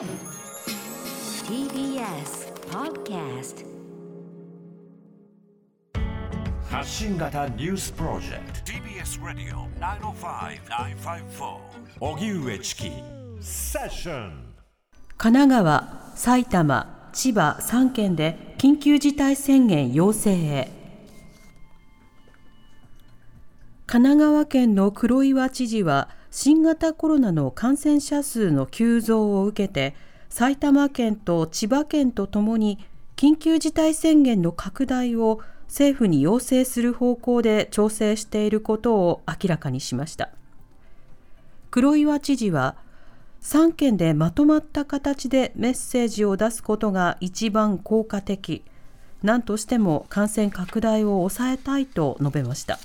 TBS Podcast 発信型ニュースプロジェクト。TBS Radio 905-954荻上チキ。セッション神奈川、埼玉、千葉3県で緊急事態宣言要請へ。神奈川県の黒岩知事は新型コロナの感染者数の急増を受けて埼玉県と千葉県とともに緊急事態宣言の拡大を政府に要請する方向で調整していることを明らかにしました。黒岩知事は3県でまとまった形でメッセージを出すことが一番効果的。何としても感染拡大を抑えたいと述べました。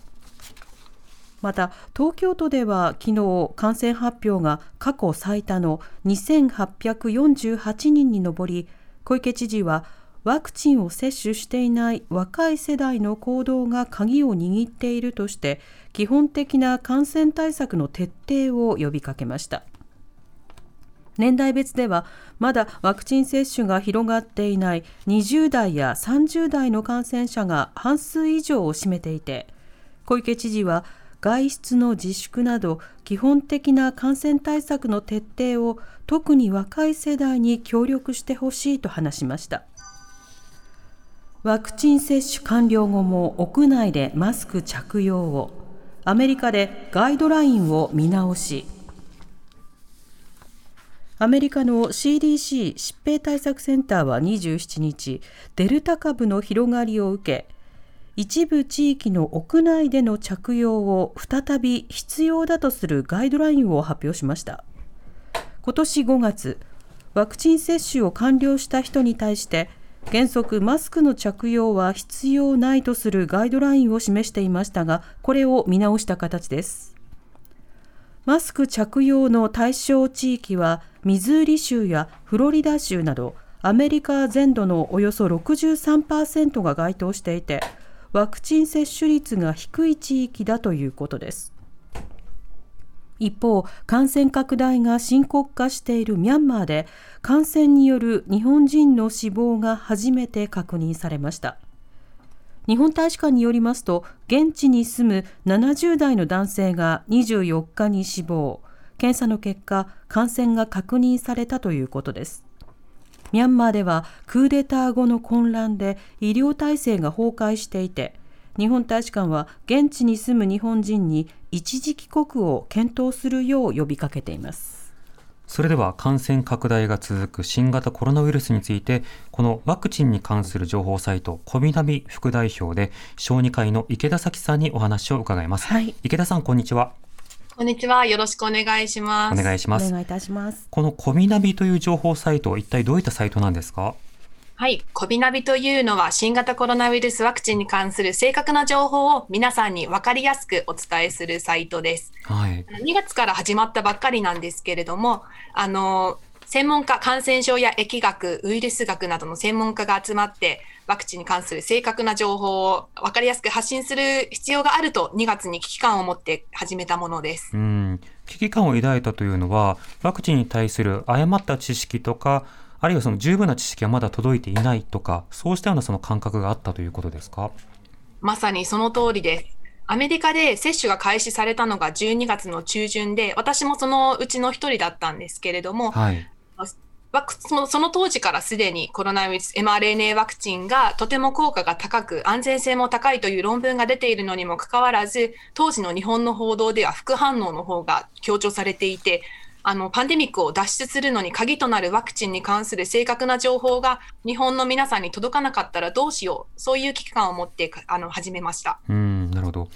また東京都では昨日感染発表が過去最多の2848人に上り小池知事はワクチンを接種していない若い世代の行動が鍵を握っているとして基本的な感染対策の徹底を呼びかけました。年代別ではまだワクチン接種が広がっていない20代や30代の感染者が半数以上を占めていて小池知事は外出の自粛など基本的な感染対策の徹底を特に若い世代に協力してほしいと話しました。ワクチン接種完了後も屋内でマスク着用をアメリカでガイドラインを見直しアメリカの CDC 疾病対策センターは27日デルタ株の広がりを受け一部地域の屋内での着用を再び必要だとするガイドラインを発表しました。今年5月ワクチン接種を完了した人に対して原則マスクの着用は必要ないとするガイドラインを示していましたがこれを見直した形です。マスク着用の対象地域はミズーリ州やフロリダ州などアメリカ全土のおよそ63%が該当していてワクチン接種率が低い地域だということです。一方感染拡大が深刻化しているミャンマーで感染による日本人の死亡が初めて確認されました。日本大使館によりますと現地に住む70代の男性が24日に死亡。検査の結果感染が確認されたということです。ミャンマーではクーデター後の混乱で医療体制が崩壊していて日本大使館は現地に住む日本人に一時帰国を検討するよう呼びかけています。それでは感染拡大が続く新型コロナウイルスについてこのワクチンに関する情報サイトコビナビ副代表で小児科医の池田咲さんにお話を伺います、はい。池田さんこんにちはこんにちは。よろしくお願いします。お願いしますお願いいたしますこのコビナビという情報サイト一体どういったサイトなんですか？はい。コビナビというのは新型コロナウイルスワクチンに関する正確な情報を皆さんに分かりやすくお伝えするサイトです。はい2月から始まったばっかりなんですけれども、あの、専門家、感染症や疫学、ウイルス学などの専門家が集まって、ワクチンに関する正確な情報を分かりやすく発信する必要があると2月に危機感を持って始めたものです。うん危機感を抱いたというのはワクチンに対する誤った知識とかあるいはその十分な知識がまだ届いていないとかそうしたようなその感覚があったということですか？まさにその通りです。アメリカで接種が開始されたのが12月の中旬で、私もそのうちの一人だったんですけれども、はいワクそのその当時からすでにコロナウイルス mRNA ワクチンがとても効果が高く安全性も高いという論文が出ているのにもかかわらず当時の日本の報道では副反応の方が強調されていてあのパンデミックを脱出するのに鍵となるワクチンに関する正確な情報が日本の皆さんに届かなかったらどうしようそういう危機感を持ってあの始めました。うんなるほど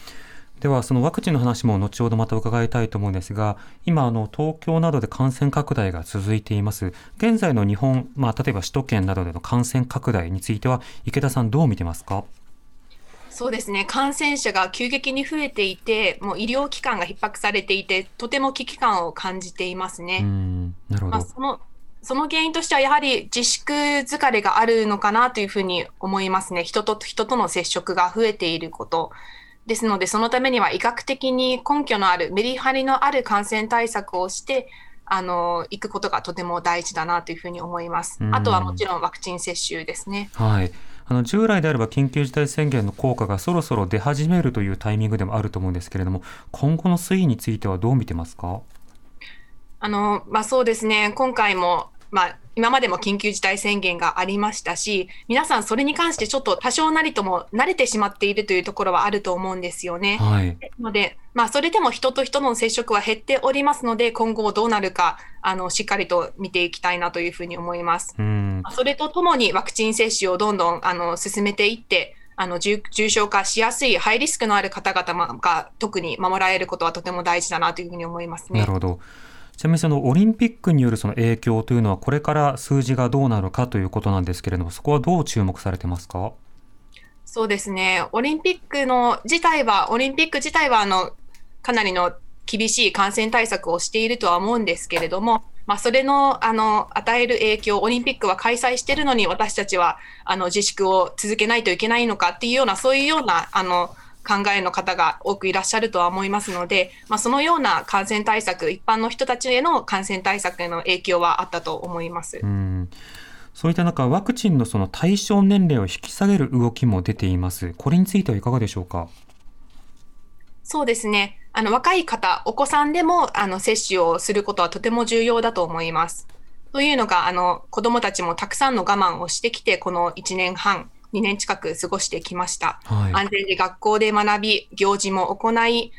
ではそのワクチンの話も後ほどまた伺いたいと思うんですが今あの東京などで感染拡大が続いています現在の日本、まあ、例えば首都圏などでの感染拡大については池田さんどう見てますか？そうですね、感染者が急激に増えていて、もう医療機関が逼迫されていて、とても危機感を感じていますうね。んなるほど、まあ、そのその原因としては、やはり自粛疲れがあるのかなというふうに思いますね。人と人との接触が増えていること。ですので、そのためには医学的に根拠のある、メリハリのある感染対策をして、あの行くことがとても大事だなというふうに思いますう。んあとはもちろんワクチン接種ですね。はい。あの従来であれば緊急事態宣言の効果がそろそろ出始めるというタイミングでもあると思うんですけれども、今後の推移についてはどう見てますか？あのまあ、そうですね、今回も、まあ、今までも緊急事態宣言がありましたし、皆さん、それに関してちょっと多少なりとも慣れてしまっているというところはあると思うんですよね。はい。ので、まあ、それでも人と人の接触は減っておりますので、今後どうなるか、あのしっかりと見ていきたいなというふうに思います。うん。それとともにワクチン接種をどんどんあの進めていって、あの重重症化しやすいハイリスクのある方々が特に守られることはとても大事だなというふうに思いますねなる。ほど。ちなみにそのオリンピックによるその影響というのはこれから数字がどうなるかということなんですけれども、そこはどう注目されてますか？そうですね、オリンピックの自体は、オリンピック自体はあのかなりの厳しい感染対策をしているとは思うんですけれども、まあ、それのあの与える影響、オリンピックは開催しているのに、私たちはあの自粛を続けないといけないのかっていうような、そういうようなあの考えの方が多くいらっしゃるとは思いますので、まあ、そのような感染対策、一般の人たちへの感染対策への影響はあったと思います。うん。そういった中、ワクチンのその対象年齢を引き下げる動きも出ています。これについてはいかがでしょうか？そうですね。あの若い方、お子さんでもあの接種をすることはとても重要だと思います。というのが、あの子どもたちもたくさんの我慢をしてきて、この1年半、2年近く過ごしてきました。はい。安全に学校で学び、行事も行い、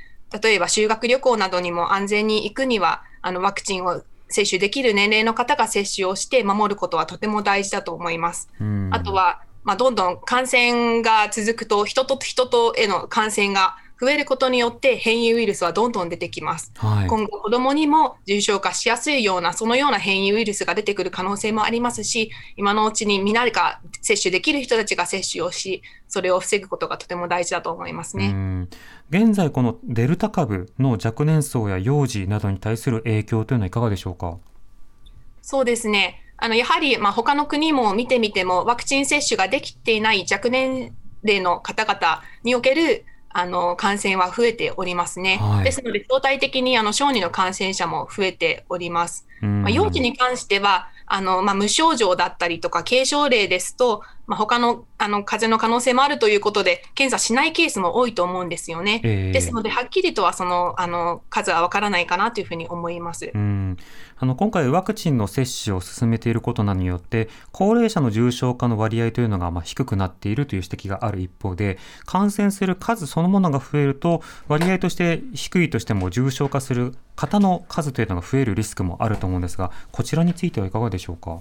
例えば修学旅行などにも安全に行くには、あのワクチンを接種できる年齢の方が接種をして守ることはとても大事だと思います。うんあとは、まあ、どんどん感染が続くと、人と人とへの感染が増えることによって変異ウイルスはどんどん出てきます。はい。今後、子どもにも重症化しやすいような、そのような変異ウイルスが出てくる可能性もありますし、今のうちにみんなが接種できる人たちが接種をし、それを防ぐことがとても大事だと思いますね。うん現在このデルタ株の若年層や幼児などに対する影響というのはいかがでしょうか？そうですね。あのやはり、まあ、他の国も見てみても、ワクチン接種ができていない若年齢の方々におけるあの感染は増えておりますね。はいですので、相対的にあの小児の感染者も増えております。うんまあ、幼児に関しては、あのまあ、無症状だったりとか、軽症例ですと、まあ、他のあの風邪の可能性もあるということで、検査しないケースも多いと思うんですよね。ええですので、はっきりとはそのあの数は分からないかなというふうに思います。うん、あの今回、ワクチンの接種を進めていることなどによって、高齢者の重症化の割合というのがまあ低くなっているという指摘がある一方で、感染する数そのものが増えると、割合として低いとしても重症化する方の数というのが増えるリスクもあると思うんですが、こちらについてはいかがでしょうか？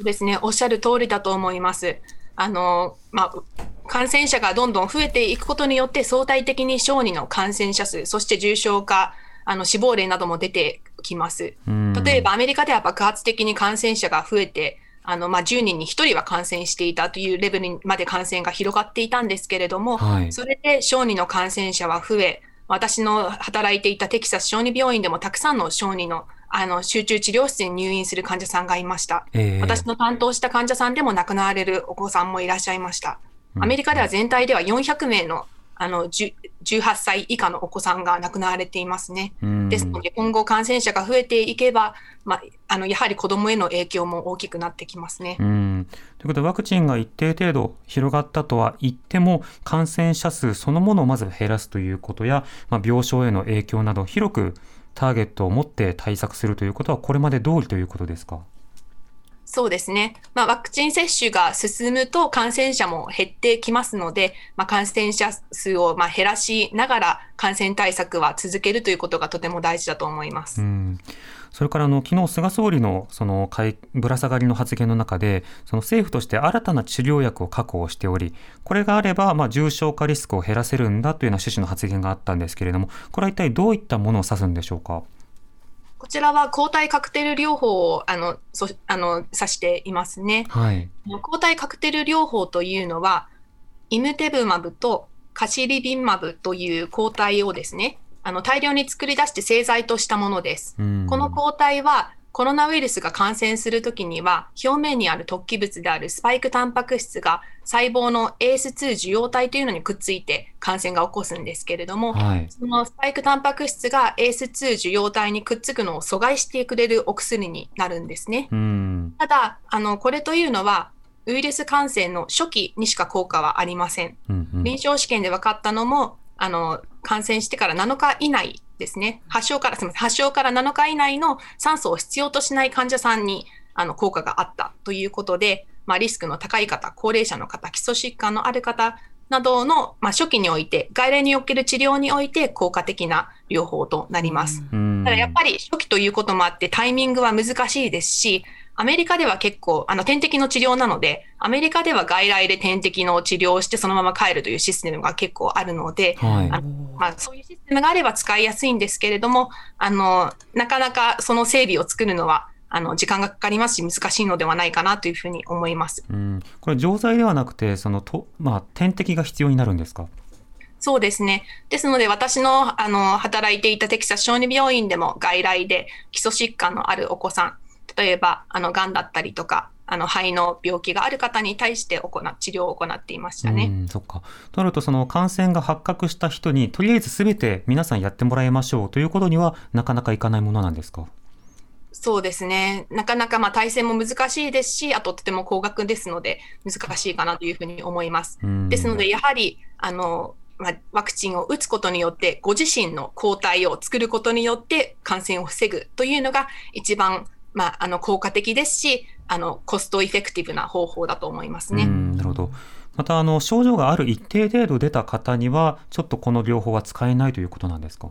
ですね、おっしゃる通りだと思います。あのまあ、感染者がどんどん増えていくことによって、相対的に小児の感染者数、そして重症化、あの死亡例なども出てきます。うん例えばアメリカでは爆発的に感染者が増えて、あのまあ、10人に1人は感染していたというレベルまで感染が広がっていたんですけれども、はいそれで小児の感染者は増え、私の働いていたテキサス小児病院でもたくさんの小児のあの集中治療室に入院する患者さんがいました。ええ私の担当した患者さんでも亡くなられるお子さんもいらっしゃいました。アメリカでは全体では400名のあの10 18歳以下のお子さんが亡くなられていますね。うんですので、今後感染者が増えていけば、まあ、あのやはり子どもへの影響も大きくなってきますね。うんということで、ワクチンが一定程度広がったとは言っても、感染者数そのものをまず減らすということや、まあ、病床への影響など、広くターゲットを持って対策するということは、これまで通りということですか？そうですね。まあ、ワクチン接種が進むと感染者も減ってきますので、まあ、感染者数をまあ減らしながら感染対策は続けるということがとても大事だと思います。うんそれからあの昨日菅総理のそのぶら下がりの発言の中で、その政府として新たな治療薬を確保しており、これがあればまあ重症化リスクを減らせるんだというような趣旨の発言があったんですけれども、これは一体どういったものを指すんでしょうか？こちらは抗体カクテル療法をあのそあの指していますね。はい。抗体カクテル療法というのは、イムテブマブとカシリビンマブという抗体をですね、あの大量に作り出して製剤としたものです。うんこの抗体はコロナウイルスが感染するときには、表面にある突起物であるスパイクタンパク質が細胞の AS2 受容体というのにくっついて感染が起こすんですけれども、はい。そのスパイクタンパク質が AS2 受容体にくっつくのを阻害してくれるお薬になるんですね。うん。ただ、あの、これというのは、ウイルス感染の初期にしか効果はありません。うんうん臨床試験で分かったのも、あの、感染してから7日以内ですね。発症から、すみません、発症から7日以内の酸素を必要としない患者さんに、あの、効果があったということで、まあ、リスクの高い方、高齢者の方、基礎疾患のある方などの、まあ、初期において、外来における治療において効果的な療法となります。うんただやっぱり初期ということもあってタイミングは難しいですし、アメリカでは結構、あの、点滴の治療なので、アメリカでは外来で点滴の治療をしてそのまま帰るというシステムが結構あるので、はいあのまあ、そういうシステムがあれば使いやすいんですけれども、あの、なかなかその整備を作るのは、あの、時間がかかりますし、難しいのではないかなというふうに思います。うん、これ錠剤ではなくてそのと、まあ、点滴が必要になるんですか？そうですね。ですので、私の、あの、働いていたテキサス小児病院でも外来で基礎疾患のあるお子さん、例えば、あの、癌だったりとか、あの、肺の病気がある方に対して行う治療を行っていましたね。うん、そっか。となると、その感染が発覚した人に、とりあえずすべて皆さんやってもらいましょうということにはなかなかいかないものなんですか？そうですね。なかなか、まあ、体制も難しいですし、あととても高額ですので、難しいかなというふうに思います。うんですので、やはり、あの、まあ、ワクチンを打つことによって、ご自身の抗体を作ることによって感染を防ぐというのが一番、まあ、あの、効果的ですし、あの、コストエフェクティブな方法だと思いますね。うん、なるほど。また、あの、症状がある一定程度出た方には、ちょっとこの療法は使えないということなんですか？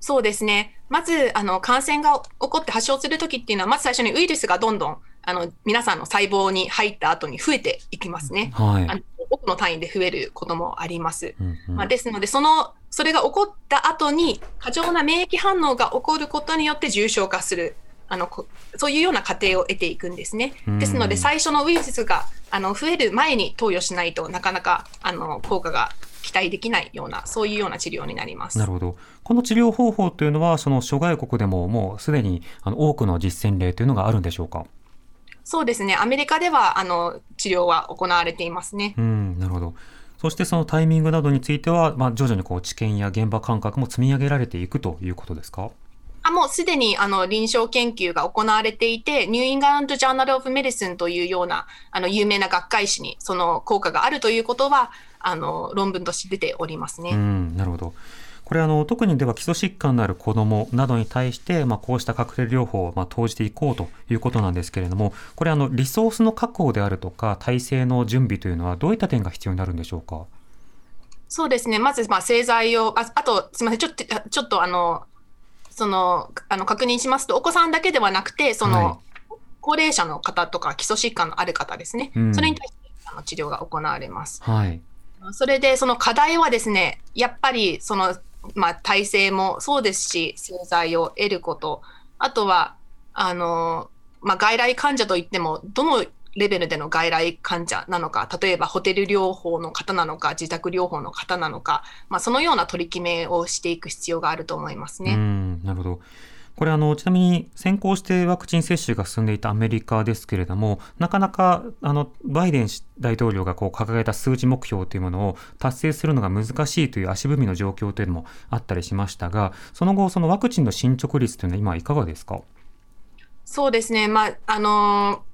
そうですね。まず、あの、感染が起こって発症するときっていうのは、まず最初にウイルスがどんどん、あの、皆さんの細胞に入った後に増えていきますね。はいあ。の億の単位で増えることもあります。うんうんまあ、ですので、その、それが起こった後に、過剰な免疫反応が起こることによって重症化する。あの、こそういうような過程を得ていくんですね。うんですので、最初のウイルスが、あの、増える前に投与しないとなかなか、あの、効果が期待できないような、そういうような治療になります。なるほど。この治療方法というのは、その諸外国でももうすでにあの多くの実践例というのがあるんでしょうか？そうですね。アメリカでは、あの、治療は行われていますね。うん、なるほど。そしてそのタイミングなどについては、まあ、徐々にこう知見や現場感覚も積み上げられていくということですか？あもうすでにあの臨床研究が行われていて、 New England Journal of Medicine というようなあの有名な学会誌にその効果があるということは、あの論文として出ておりますね。うん、なるほど。これあの特にでは基礎疾患のある子どもなどに対して、まあ、こうしたカクテル療法をまあ投じていこうということなんですけれどもこれあのリソースの確保であるとか体制の準備というのはどういった点が必要になるんでしょうか？そうですね。まず、まあ、製剤を、ああと、すみません、ちょっと、ちょっと、あの、その、あの、確認しますと、お子さんだけではなくて、その、はい高齢者の方とか基礎疾患のある方ですね。うんそれに対してあの治療が行われます。はい。それで、その課題はですね、やっぱり、その、まあ、体制もそうですし、製剤を得ること、あとは、あの、まあ、外来患者といっても、どのレベルでの外来患者なのか、例えばホテル療法の方なのか、自宅療法の方なのか、まあ、そのような取り決めをしていく必要があると思いますうね。ん、なるほど。これあのちなみに先行してワクチン接種が進んでいたアメリカですけれどもなかなかあのバイデン大統領がこう掲げた数値目標というものを達成するのが難しいという足踏みの状況というのもあったりしましたがその後そのワクチンの進捗率というのは今いかがですか？そうですね。まあ、あの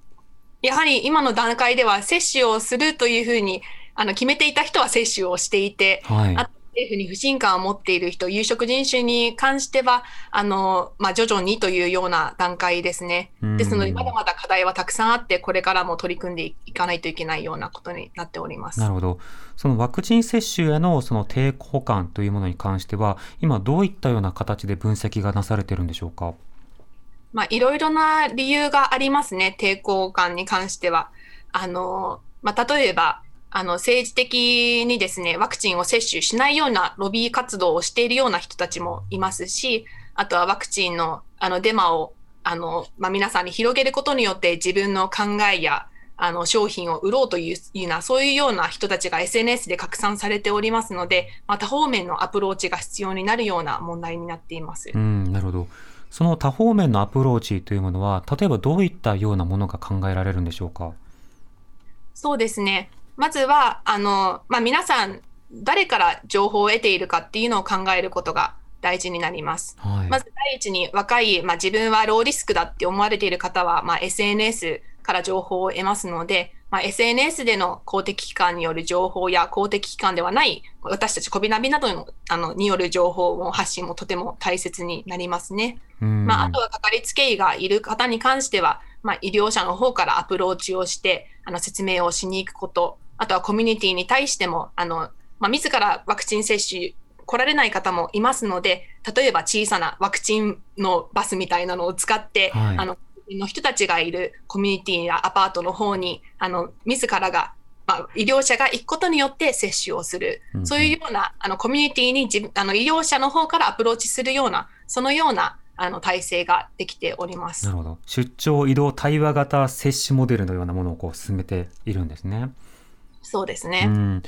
やはり今の段階では接種をするというふうにあの決めていた人は接種をしていて、はいあ政府に不信感を持っている人、有色人種に関しては、あの、まあ、徐々にというような段階ですね。うんですので、まだまだ課題はたくさんあって、これからも取り組んでいかないといけないようなことになっております。なるほどそのワクチン接種へのその抵抗感というものに関しては今どういったような形で分析がなされているんでしょうか？まあ、いろいろな理由がありますね、抵抗感に関しては。あの、まあ、例えば、あの、政治的にですね、ワクチンを接種しないようなロビー活動をしているような人たちもいますし、あとはワクチンの、あの、デマを、あの、まあ、皆さんに広げることによって自分の考えや、あの、商品を売ろうというような、そういうような人たちが SNS で拡散されておりますので、まあ、多方面のアプローチが必要になるような問題になっています。うん、なるほど。その多方面のアプローチというものは、例えばどういったようなものが考えられるんでしょうか？そうですね。まずは、あの、まあ、皆さん、誰から情報を得ているかっていうのを考えることが大事になります。はい。まず第一に若い、まあ、自分はローリスクだって思われている方は、まあ、SNS から情報を得ますので、まあ、SNS での公的機関による情報や公的機関ではない私たちコビナビなどのあのによる情報も発信もとても大切になりますね。うんまあ、あとはかかりつけ医がいる方に関しては、まあ、医療者の方からアプローチをしてあの説明をしに行くこと、あとはコミュニティに対しても、あのまあ、自らワクチン接種来られない方もいますので、例えば小さなワクチンのバスみたいなのを使って、はいあのの人たちがいるコミュニティやアパートの方に、あの自らが、まあ、医療者が行くことによって接種をする、そういうようなあのコミュニティに自分あの医療者の方からアプローチするような、そのようなあの体制ができておりますな。るほど。出張移動対話型接種モデルのようなものをこう進めているんですね。そうですね。うん、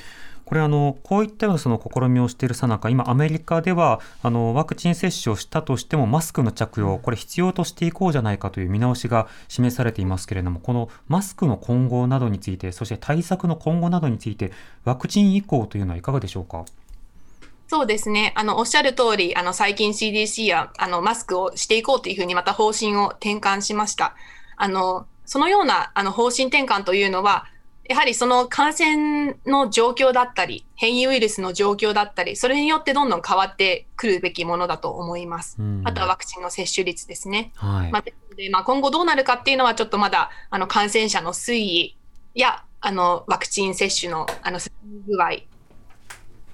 これあのこういったようなその試みをしているさなか今アメリカではあのワクチン接種をしたとしてもマスクの着用これ必要としていこうじゃないかという見直しが示されていますけれどもこのマスクの今後などについてそして対策の今後などについてワクチン移行というのはいかがでしょうか？そうですね。あの、おっしゃる通り、あの、最近 CDC や、あの、マスクをしていこうというふうにまた方針を転換しました。あの、そのような、あの、方針転換というのは、やはりその感染の状況だったり、変異ウイルスの状況だったり、それによってどんどん変わってくるべきものだと思います。うんあとはワクチンの接種率ですね。はい、まあ、でまあ、今後どうなるかっていうのは、ちょっとまだあの感染者の推移やあのワクチン接種のあの進み具合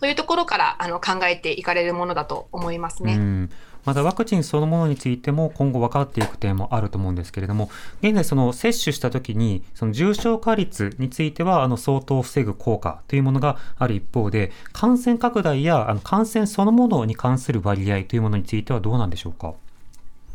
というところからあの考えていかれるものだと思いますね。うんまたワクチンそのものについても今後分かっていく点もあると思うんですけれども現在その接種した時にその重症化率についてはあの相当防ぐ効果というものがある一方で感染拡大やあの感染そのものに関する割合というものについてはどうなんでしょうか？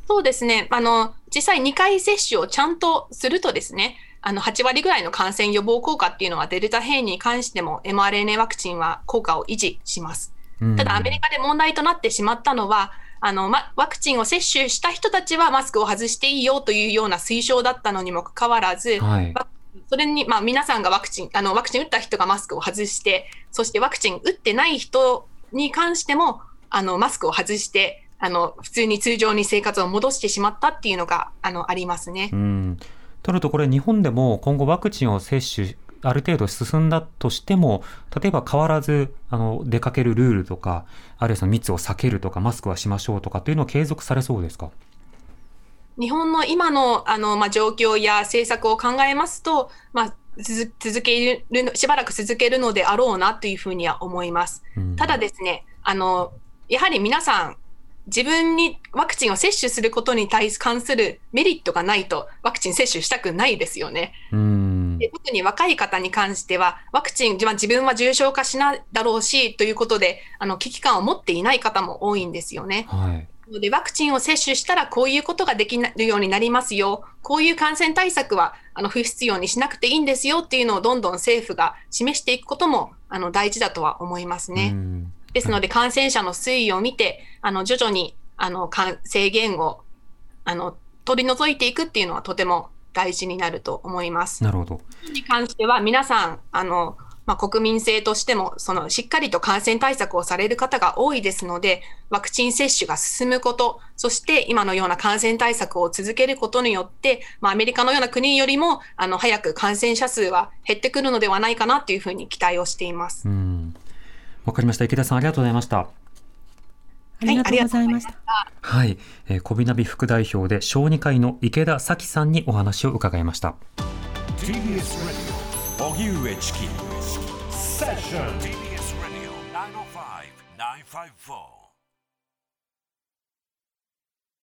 そうですね。あの、実際2回接種をちゃんとするとですね、あの、8割ぐらいの感染予防効果っていうのはデルタ変異に関しても mRNA ワクチンは効果を維持します。うんただアメリカで問題となってしまったのは、あの、ま、ワクチンを接種した人たちはマスクを外していいよというような推奨だったのにもかかわらず、はいワそれに、まあ、皆さんがワクチン、あの、ワクチン打った人がマスクを外して、そしてワクチン打ってない人に関しても、あの、マスクを外して、あの、普通に通常に生活を戻してしまったっていうのが、あの、ありますねう。んとなるとこれ日本でも今後ワクチンを接種ある程度進んだとしても例えば変わらずあの出かけるルールとかあるいはその密を避けるとかマスクはしましょうとかというのを継続されそうですか？日本の今のあの、まあ、状況や政策を考えますと、まあ、続続けるの、しばらく続けるのであろうなというふうには思います。うんただですね、あの、やはり皆さん、自分にワクチンを接種することに対す関するメリットがないと、ワクチン接種したくないですよね。うんで特に若い方に関しては、ワクチン、まあ自分は重症化しないだろうし、ということで、あの、危機感を持っていない方も多いんですよね。はいので、ワクチンを接種したらこういうことができるようになりますよ。こういう感染対策はあの不必要にしなくていいんですよっていうのをどんどん政府が示していくこともあの大事だとは思いますね。うんですので、感染者の推移を見て、あの徐々にあの感制限をあの取り除いていくっていうのはとても大事になると思います。なるほどに関しては皆さんあの、まあ、国民性としてもそのしっかりと感染対策をされる方が多いですのでワクチン接種が進むことそして今のような感染対策を続けることによって、まあ、アメリカのような国よりもあの早く感染者数は減ってくるのではないかなというふうに期待をしています。うんわかりました池田さんありがとうございましたありがとうございました。はい、えー、小ビナビ副代表で小児科医の池田咲さんにお話を伺いました。TBS Radio 荻上チキセッション TBS Radio 905 954